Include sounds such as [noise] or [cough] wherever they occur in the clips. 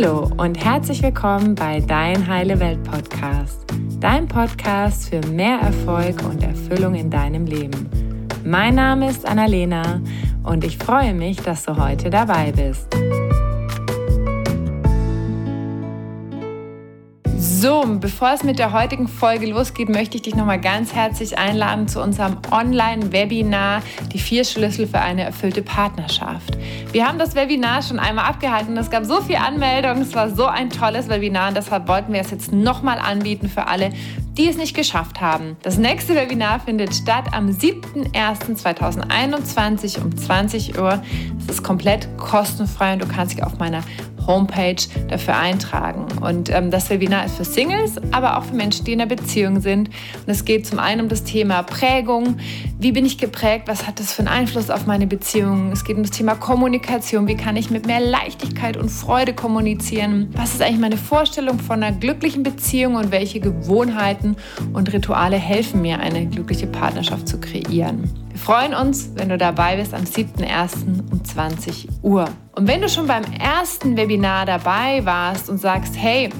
Hallo und herzlich willkommen bei Dein Heile Welt Podcast, dein Podcast für mehr Erfolg und Erfüllung in deinem Leben. Mein Name ist Annalena und ich freue mich, dass du heute dabei bist. So, bevor es mit der heutigen Folge losgeht, möchte ich dich nochmal ganz herzlich einladen zu unserem Online-Webinar Die vier Schlüssel für eine erfüllte Partnerschaft. Wir haben das Webinar schon einmal abgehalten. Es gab so viele Anmeldungen. Es war so ein tolles Webinar und deshalb wollten wir es jetzt nochmal anbieten für alle, die es nicht geschafft haben. Das nächste Webinar findet statt am 7.01.2021 um 20 Uhr. Es ist komplett kostenfrei und du kannst dich auf meiner Homepage dafür eintragen. Und ähm, das Webinar ist für Singles, aber auch für Menschen, die in einer Beziehung sind. Und es geht zum einen um das Thema Prägung. Wie bin ich geprägt? Was hat das für einen Einfluss auf meine Beziehung? Es geht um das Thema Kommunikation. Wie kann ich mit mehr Leichtigkeit und Freude kommunizieren? Was ist eigentlich meine Vorstellung von einer glücklichen Beziehung und welche Gewohnheiten und Rituale helfen mir, eine glückliche Partnerschaft zu kreieren? Wir freuen uns, wenn du dabei bist am 7.1. um 20 Uhr. Und wenn du schon beim ersten Webinar dabei warst und sagst, hey,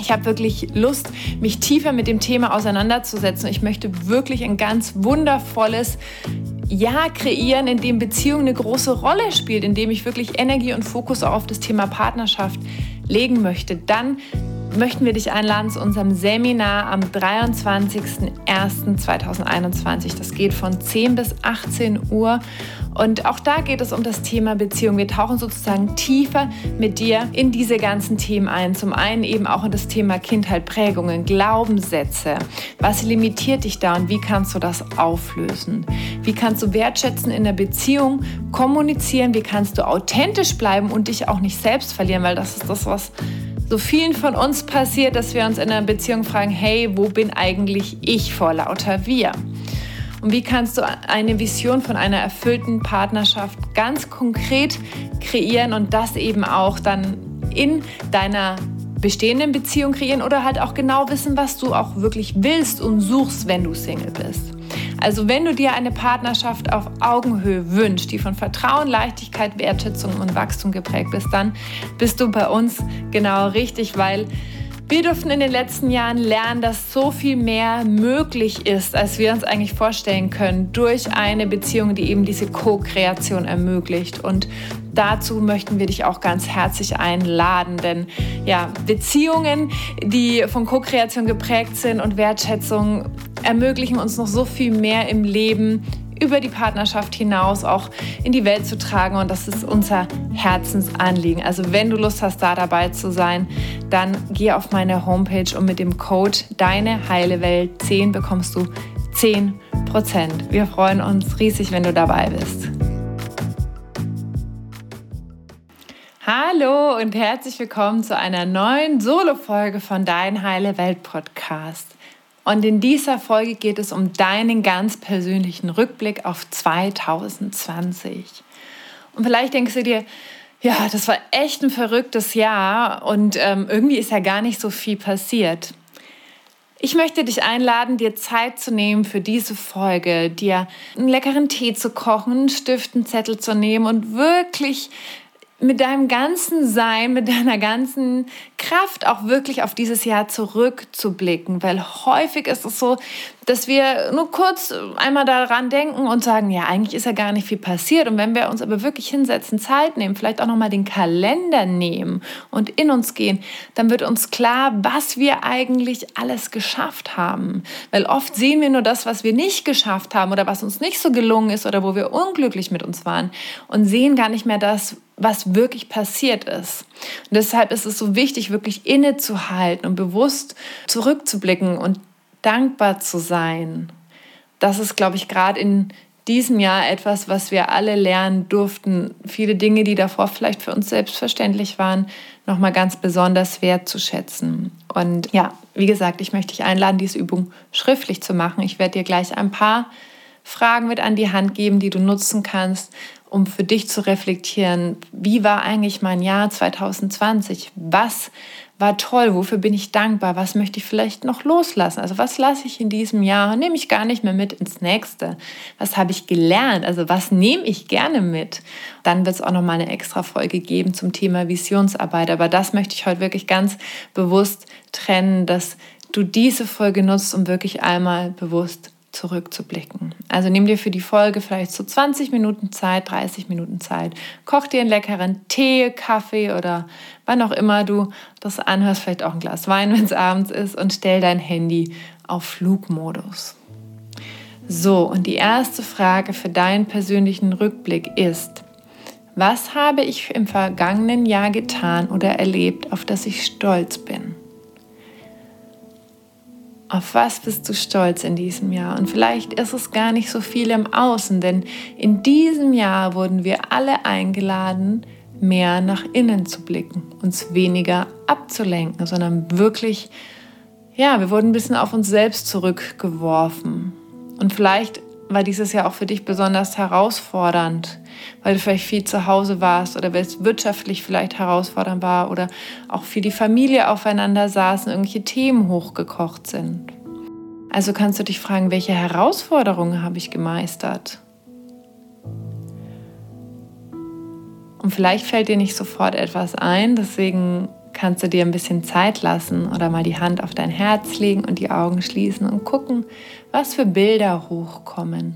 ich habe wirklich Lust, mich tiefer mit dem Thema auseinanderzusetzen. Ich möchte wirklich ein ganz wundervolles Jahr kreieren, in dem Beziehung eine große Rolle spielt, in dem ich wirklich Energie und Fokus auch auf das Thema Partnerschaft legen möchte. Dann möchten wir dich einladen zu unserem Seminar am 23.01.2021. Das geht von 10 bis 18 Uhr. Und auch da geht es um das Thema Beziehung. Wir tauchen sozusagen tiefer mit dir in diese ganzen Themen ein. Zum einen eben auch in das Thema Kindheit, Prägungen, Glaubenssätze. Was limitiert dich da und wie kannst du das auflösen? Wie kannst du wertschätzen in der Beziehung, kommunizieren? Wie kannst du authentisch bleiben und dich auch nicht selbst verlieren? Weil das ist das, was so vielen von uns passiert, dass wir uns in einer Beziehung fragen, hey, wo bin eigentlich ich vor lauter wir? Und wie kannst du eine Vision von einer erfüllten Partnerschaft ganz konkret kreieren und das eben auch dann in deiner bestehenden Beziehung kreieren oder halt auch genau wissen, was du auch wirklich willst und suchst, wenn du Single bist? Also wenn du dir eine Partnerschaft auf Augenhöhe wünschst, die von Vertrauen, Leichtigkeit, Wertschätzung und Wachstum geprägt ist, dann bist du bei uns genau richtig, weil wir durften in den letzten Jahren lernen, dass so viel mehr möglich ist, als wir uns eigentlich vorstellen können, durch eine Beziehung, die eben diese Co-Kreation ermöglicht. Und dazu möchten wir dich auch ganz herzlich einladen, denn ja, Beziehungen, die von Co-Kreation geprägt sind und Wertschätzung, ermöglichen uns noch so viel mehr im Leben über die Partnerschaft hinaus auch in die Welt zu tragen. Und das ist unser Herzensanliegen. Also wenn du Lust hast, da dabei zu sein, dann geh auf meine Homepage und mit dem Code Deine Heile Welt 10 bekommst du 10% Wir freuen uns riesig, wenn du dabei bist. Hallo und herzlich willkommen zu einer neuen Solo-Folge von Dein Heile Welt Podcast. Und in dieser Folge geht es um deinen ganz persönlichen Rückblick auf 2020. Und vielleicht denkst du dir, ja, das war echt ein verrücktes Jahr und ähm, irgendwie ist ja gar nicht so viel passiert. Ich möchte dich einladen, dir Zeit zu nehmen für diese Folge, dir einen leckeren Tee zu kochen, einen Stift, einen Zettel zu nehmen und wirklich mit deinem ganzen Sein, mit deiner ganzen Kraft auch wirklich auf dieses Jahr zurückzublicken, weil häufig ist es so, dass wir nur kurz einmal daran denken und sagen, ja, eigentlich ist ja gar nicht viel passiert. Und wenn wir uns aber wirklich hinsetzen, Zeit nehmen, vielleicht auch nochmal den Kalender nehmen und in uns gehen, dann wird uns klar, was wir eigentlich alles geschafft haben. Weil oft sehen wir nur das, was wir nicht geschafft haben oder was uns nicht so gelungen ist oder wo wir unglücklich mit uns waren und sehen gar nicht mehr das, was wirklich passiert ist. Und deshalb ist es so wichtig, wirklich innezuhalten und bewusst zurückzublicken und dankbar zu sein. Das ist, glaube ich, gerade in diesem Jahr etwas, was wir alle lernen durften. Viele Dinge, die davor vielleicht für uns selbstverständlich waren, nochmal ganz besonders wertzuschätzen. Und ja, wie gesagt, ich möchte dich einladen, diese Übung schriftlich zu machen. Ich werde dir gleich ein paar Fragen mit an die Hand geben, die du nutzen kannst, um für dich zu reflektieren, wie war eigentlich mein Jahr 2020? Was war toll? Wofür bin ich dankbar? Was möchte ich vielleicht noch loslassen? Also was lasse ich in diesem Jahr? Nehme ich gar nicht mehr mit ins nächste? Was habe ich gelernt? Also was nehme ich gerne mit? Dann wird es auch noch mal eine extra Folge geben zum Thema Visionsarbeit. Aber das möchte ich heute wirklich ganz bewusst trennen, dass du diese Folge nutzt, um wirklich einmal bewusst zurückzublicken. Also nimm dir für die Folge vielleicht so 20 Minuten Zeit, 30 Minuten Zeit. Koch dir einen leckeren Tee, Kaffee oder wann auch immer du das anhörst, vielleicht auch ein Glas Wein, wenn es abends ist und stell dein Handy auf Flugmodus. So, und die erste Frage für deinen persönlichen Rückblick ist, was habe ich im vergangenen Jahr getan oder erlebt, auf das ich stolz bin? Auf was bist du stolz in diesem Jahr? Und vielleicht ist es gar nicht so viel im Außen, denn in diesem Jahr wurden wir alle eingeladen, mehr nach innen zu blicken, uns weniger abzulenken, sondern wirklich, ja, wir wurden ein bisschen auf uns selbst zurückgeworfen. Und vielleicht war dieses Jahr auch für dich besonders herausfordernd, weil du vielleicht viel zu Hause warst oder weil es wirtschaftlich vielleicht herausfordernd war oder auch für die Familie aufeinander saßen, irgendwelche Themen hochgekocht sind. Also kannst du dich fragen, welche Herausforderungen habe ich gemeistert? Und vielleicht fällt dir nicht sofort etwas ein, deswegen kannst du dir ein bisschen Zeit lassen oder mal die Hand auf dein Herz legen und die Augen schließen und gucken, was für Bilder hochkommen.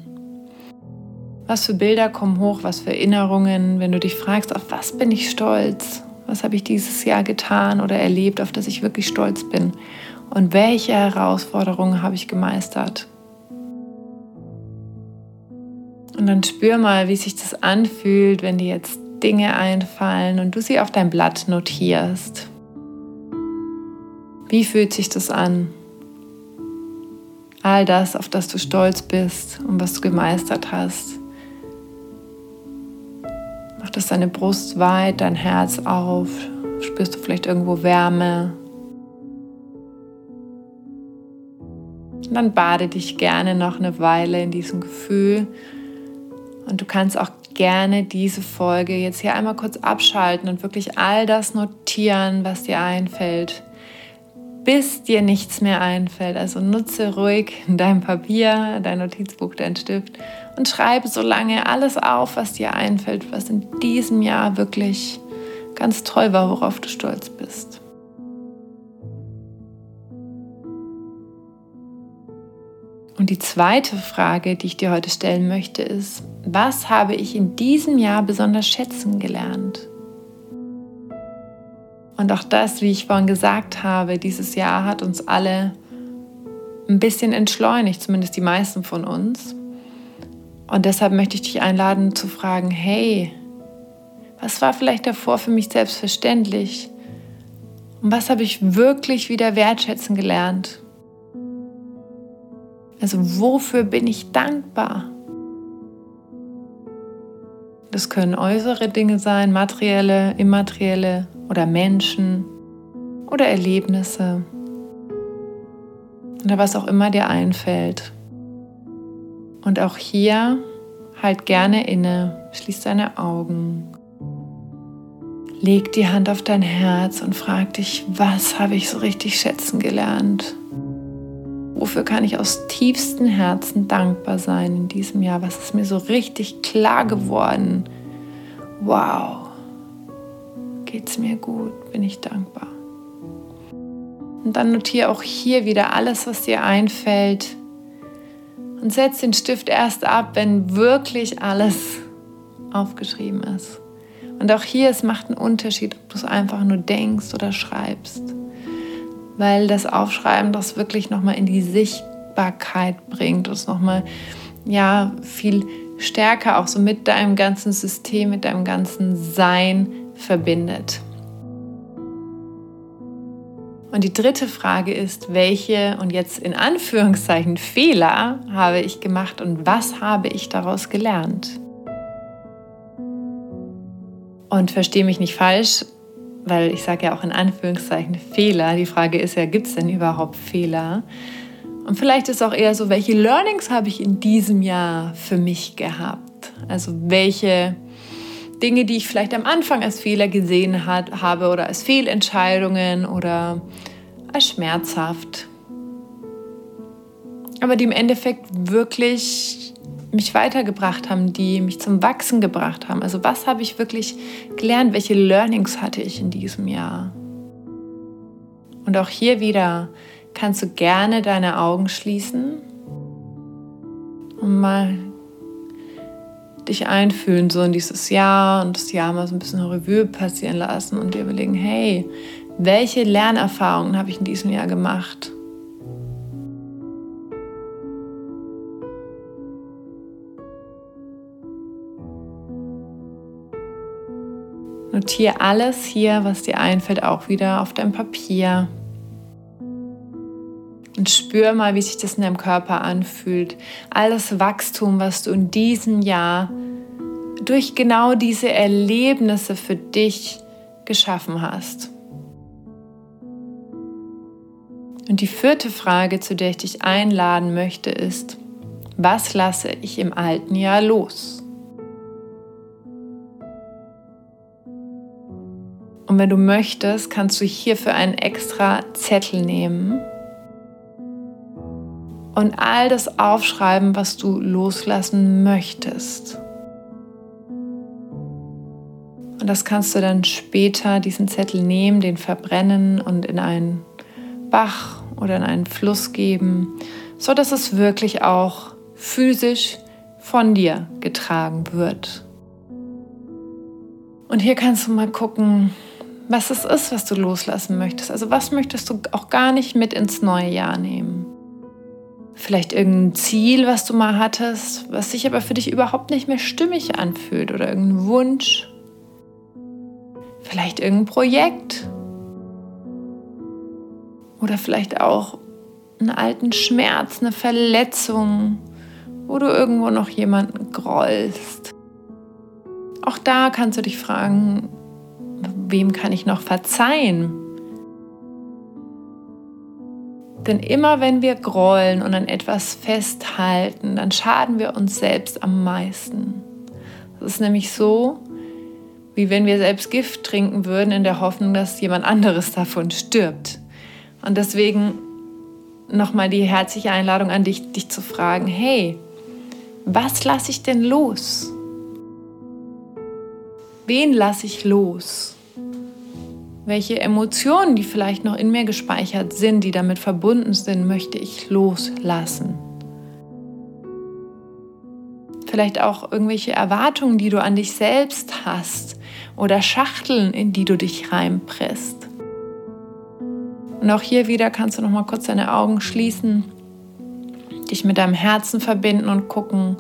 Was für Bilder kommen hoch, was für Erinnerungen, wenn du dich fragst, auf was bin ich stolz? Was habe ich dieses Jahr getan oder erlebt, auf das ich wirklich stolz bin? Und welche Herausforderungen habe ich gemeistert? Und dann spür mal, wie sich das anfühlt, wenn dir jetzt Dinge einfallen und du sie auf dein Blatt notierst. Wie fühlt sich das an? All das, auf das du stolz bist und was du gemeistert hast. Macht es deine Brust weit, dein Herz auf. Spürst du vielleicht irgendwo Wärme? Dann bade dich gerne noch eine Weile in diesem Gefühl. Und du kannst auch gerne diese Folge jetzt hier einmal kurz abschalten und wirklich all das notieren, was dir einfällt bis dir nichts mehr einfällt. Also nutze ruhig dein Papier, dein Notizbuch, dein Stift und schreibe so lange alles auf, was dir einfällt, was in diesem Jahr wirklich ganz toll war, worauf du stolz bist. Und die zweite Frage, die ich dir heute stellen möchte, ist, was habe ich in diesem Jahr besonders schätzen gelernt? Und auch das, wie ich vorhin gesagt habe, dieses Jahr hat uns alle ein bisschen entschleunigt, zumindest die meisten von uns. Und deshalb möchte ich dich einladen zu fragen, hey, was war vielleicht davor für mich selbstverständlich? Und was habe ich wirklich wieder wertschätzen gelernt? Also wofür bin ich dankbar? Das können äußere Dinge sein, materielle, immaterielle, oder Menschen oder Erlebnisse oder was auch immer dir einfällt. Und auch hier halt gerne inne, schließ deine Augen, leg die Hand auf dein Herz und frag dich, was habe ich so richtig schätzen gelernt? Wofür kann ich aus tiefstem Herzen dankbar sein in diesem Jahr? Was ist mir so richtig klar geworden? Wow geht es mir gut, bin ich dankbar. Und dann notiere auch hier wieder alles, was dir einfällt. Und setz den Stift erst ab, wenn wirklich alles aufgeschrieben ist. Und auch hier, es macht einen Unterschied, ob du es einfach nur denkst oder schreibst. Weil das Aufschreiben das wirklich nochmal in die Sichtbarkeit bringt und es nochmal ja, viel stärker auch so mit deinem ganzen System, mit deinem ganzen Sein verbindet. Und die dritte Frage ist, welche und jetzt in Anführungszeichen Fehler habe ich gemacht und was habe ich daraus gelernt? Und verstehe mich nicht falsch, weil ich sage ja auch in Anführungszeichen Fehler. Die Frage ist ja, gibt es denn überhaupt Fehler? Und vielleicht ist auch eher so, welche Learnings habe ich in diesem Jahr für mich gehabt? Also welche Dinge, die ich vielleicht am Anfang als Fehler gesehen hat, habe oder als Fehlentscheidungen oder als schmerzhaft. Aber die im Endeffekt wirklich mich weitergebracht haben, die mich zum Wachsen gebracht haben. Also was habe ich wirklich gelernt? Welche Learnings hatte ich in diesem Jahr? Und auch hier wieder kannst du gerne deine Augen schließen und mal dich einfühlen, so in dieses Jahr und das Jahr mal so ein bisschen Revue passieren lassen und dir überlegen, hey, welche Lernerfahrungen habe ich in diesem Jahr gemacht? Notiere alles hier, was dir einfällt, auch wieder auf deinem Papier. Und spür mal, wie sich das in deinem Körper anfühlt. All das Wachstum, was du in diesem Jahr durch genau diese Erlebnisse für dich geschaffen hast. Und die vierte Frage, zu der ich dich einladen möchte, ist, was lasse ich im alten Jahr los? Und wenn du möchtest, kannst du hierfür einen extra Zettel nehmen und all das aufschreiben, was du loslassen möchtest. Und das kannst du dann später, diesen Zettel nehmen, den verbrennen und in einen Bach oder in einen Fluss geben, so dass es wirklich auch physisch von dir getragen wird. Und hier kannst du mal gucken, was es ist, was du loslassen möchtest. Also was möchtest du auch gar nicht mit ins neue Jahr nehmen? Vielleicht irgendein Ziel, was du mal hattest, was sich aber für dich überhaupt nicht mehr stimmig anfühlt oder irgendein Wunsch. Vielleicht irgendein Projekt. Oder vielleicht auch einen alten Schmerz, eine Verletzung, wo du irgendwo noch jemanden grollst. Auch da kannst du dich fragen, wem kann ich noch verzeihen? Denn immer wenn wir grollen und an etwas festhalten, dann schaden wir uns selbst am meisten. Das ist nämlich so, wie wenn wir selbst Gift trinken würden in der Hoffnung, dass jemand anderes davon stirbt. Und deswegen nochmal die herzliche Einladung an dich, dich zu fragen, hey, was lasse ich denn los? Wen lasse ich los? Welche Emotionen, die vielleicht noch in mir gespeichert sind, die damit verbunden sind, möchte ich loslassen? Vielleicht auch irgendwelche Erwartungen, die du an dich selbst hast oder Schachteln, in die du dich reinpresst. Und auch hier wieder kannst du noch mal kurz deine Augen schließen, dich mit deinem Herzen verbinden und gucken,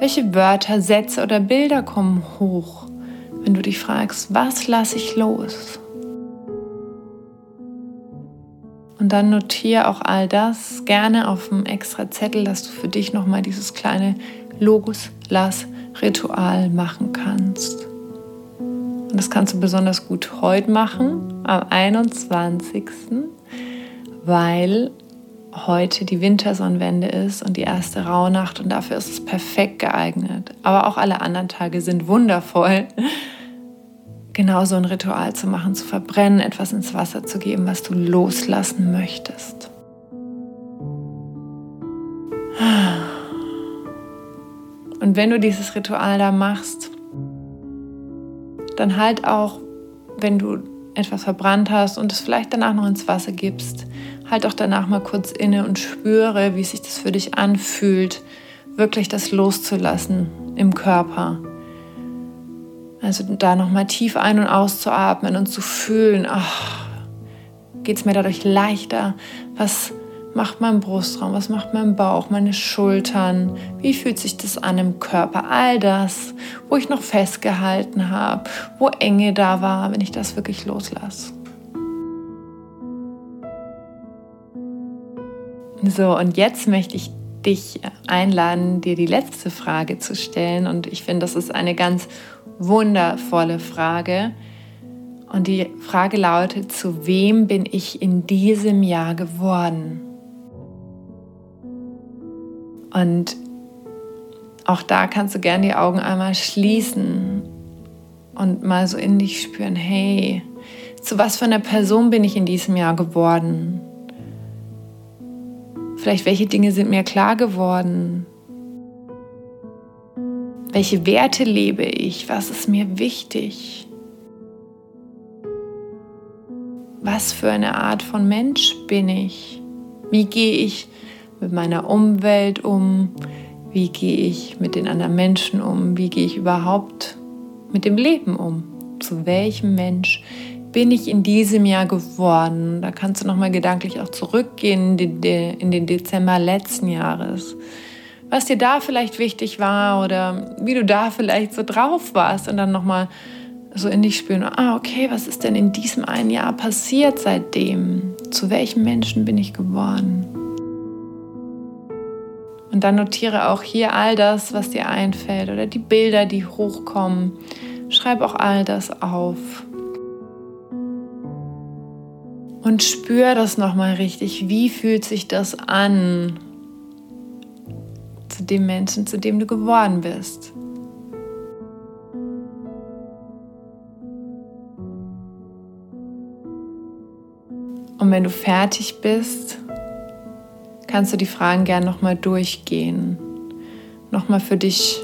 welche Wörter, Sätze oder Bilder kommen hoch wenn du dich fragst, was lasse ich los? Und dann notiere auch all das gerne auf einem extra Zettel, dass du für dich nochmal dieses kleine Logos-Lass-Ritual machen kannst. Und das kannst du besonders gut heute machen, am 21., weil heute die Wintersonnenwende ist und die erste Rauhnacht und dafür ist es perfekt geeignet. Aber auch alle anderen Tage sind wundervoll. [laughs] Genau so ein Ritual zu machen, zu verbrennen, etwas ins Wasser zu geben, was du loslassen möchtest. [sighs] Und wenn du dieses Ritual da machst, dann halt auch, wenn du etwas verbrannt hast und es vielleicht danach noch ins Wasser gibst, halt auch danach mal kurz inne und spüre, wie sich das für dich anfühlt, wirklich das loszulassen im Körper. Also da nochmal tief ein- und auszuatmen und zu fühlen, geht es mir dadurch leichter? Was macht mein Brustraum? Was macht mein Bauch, meine Schultern? Wie fühlt sich das an im Körper? All das, wo ich noch festgehalten habe, wo Enge da war, wenn ich das wirklich loslasse. So, und jetzt möchte ich dich einladen, dir die letzte Frage zu stellen. Und ich finde, das ist eine ganz wundervolle Frage. Und die Frage lautet, zu wem bin ich in diesem Jahr geworden? Und auch da kannst du gerne die Augen einmal schließen und mal so in dich spüren, hey, zu was für einer Person bin ich in diesem Jahr geworden? Vielleicht welche Dinge sind mir klar geworden? Welche Werte lebe ich? Was ist mir wichtig? Was für eine Art von Mensch bin ich? Wie gehe ich mit meiner Umwelt um? Wie gehe ich mit den anderen Menschen um? Wie gehe ich überhaupt mit dem Leben um? Zu welchem Mensch bin ich in diesem Jahr geworden? Da kannst du nochmal gedanklich auch zurückgehen in den Dezember letzten Jahres. Was dir da vielleicht wichtig war oder wie du da vielleicht so drauf warst und dann nochmal so in dich spüren, ah, okay, was ist denn in diesem einen Jahr passiert seitdem? Zu welchem Menschen bin ich geworden? Und dann notiere auch hier all das, was dir einfällt oder die Bilder, die hochkommen. Schreib auch all das auf. Und spür das nochmal richtig. Wie fühlt sich das an zu dem Menschen, zu dem du geworden bist? Und wenn du fertig bist, kannst du die Fragen gerne nochmal durchgehen, nochmal für dich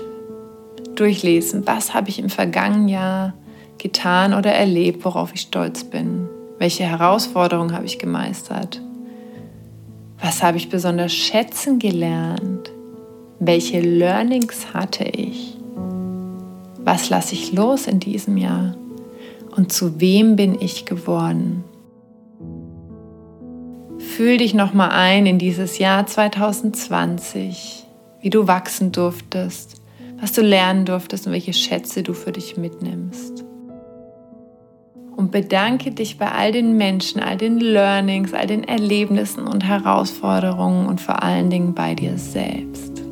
durchlesen. Was habe ich im vergangenen Jahr getan oder erlebt, worauf ich stolz bin? Welche Herausforderungen habe ich gemeistert? Was habe ich besonders schätzen gelernt? Welche Learnings hatte ich? Was lasse ich los in diesem Jahr? Und zu wem bin ich geworden? Fühl dich nochmal ein in dieses Jahr 2020, wie du wachsen durftest, was du lernen durftest und welche Schätze du für dich mitnimmst. Und bedanke dich bei all den Menschen, all den Learnings, all den Erlebnissen und Herausforderungen und vor allen Dingen bei dir selbst.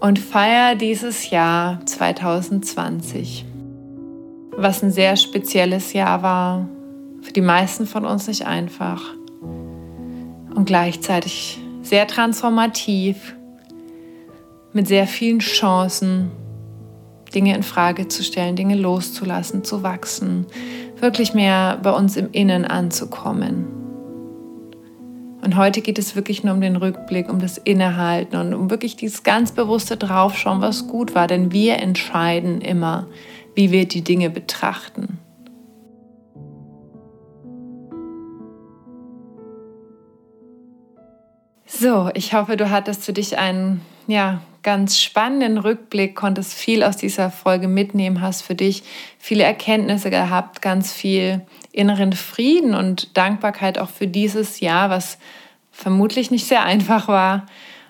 Und feier dieses Jahr 2020, was ein sehr spezielles Jahr war, für die meisten von uns nicht einfach und gleichzeitig sehr transformativ, mit sehr vielen Chancen, Dinge in Frage zu stellen, Dinge loszulassen, zu wachsen, wirklich mehr bei uns im Innen anzukommen. Und heute geht es wirklich nur um den Rückblick, um das Innehalten und um wirklich dieses ganz bewusste Draufschauen, was gut war, denn wir entscheiden immer, wie wir die Dinge betrachten. So, ich hoffe, du hattest für dich einen ja, ganz spannenden Rückblick, konntest viel aus dieser Folge mitnehmen, hast für dich viele Erkenntnisse gehabt, ganz viel inneren Frieden und Dankbarkeit auch für dieses Jahr, was vermutlich nicht sehr [laughs] einfach war.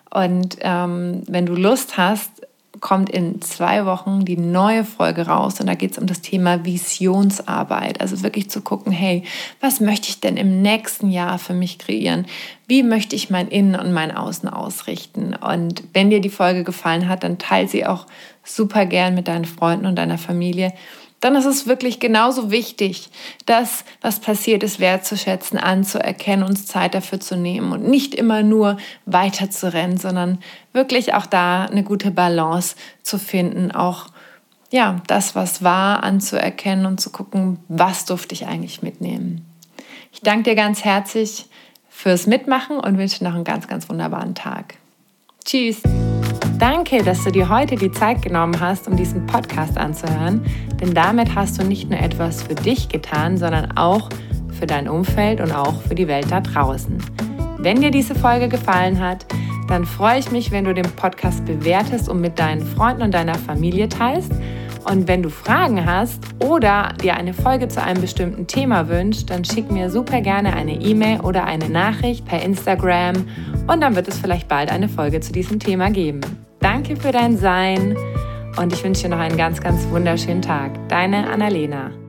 Und ähm, wenn du Lust hast, kommt in zwei Wochen die neue Folge raus und da geht es um das Thema Visionsarbeit. Also wirklich zu gucken, hey, was möchte ich denn im nächsten Jahr für mich kreieren? Wie möchte ich mein Innen und mein Außen ausrichten? Und wenn dir die Folge gefallen hat, dann teile sie auch super gern mit deinen Freunden und deiner Familie dann ist es wirklich genauso wichtig, das, was passiert ist, wertzuschätzen, anzuerkennen, uns Zeit dafür zu nehmen und nicht immer nur weiter zu rennen, sondern wirklich auch da eine gute Balance zu finden, auch ja, das, was war, anzuerkennen und zu gucken, was durfte ich eigentlich mitnehmen. Ich danke dir ganz herzlich fürs Mitmachen und wünsche noch einen ganz, ganz wunderbaren Tag. Tschüss! Danke, dass du dir heute die Zeit genommen hast, um diesen Podcast anzuhören, denn damit hast du nicht nur etwas für dich getan, sondern auch für dein Umfeld und auch für die Welt da draußen. Wenn dir diese Folge gefallen hat, dann freue ich mich, wenn du den Podcast bewertest und mit deinen Freunden und deiner Familie teilst. Und wenn du Fragen hast oder dir eine Folge zu einem bestimmten Thema wünschst, dann schick mir super gerne eine E-Mail oder eine Nachricht per Instagram und dann wird es vielleicht bald eine Folge zu diesem Thema geben. Danke für dein Sein und ich wünsche dir noch einen ganz, ganz wunderschönen Tag. Deine Annalena.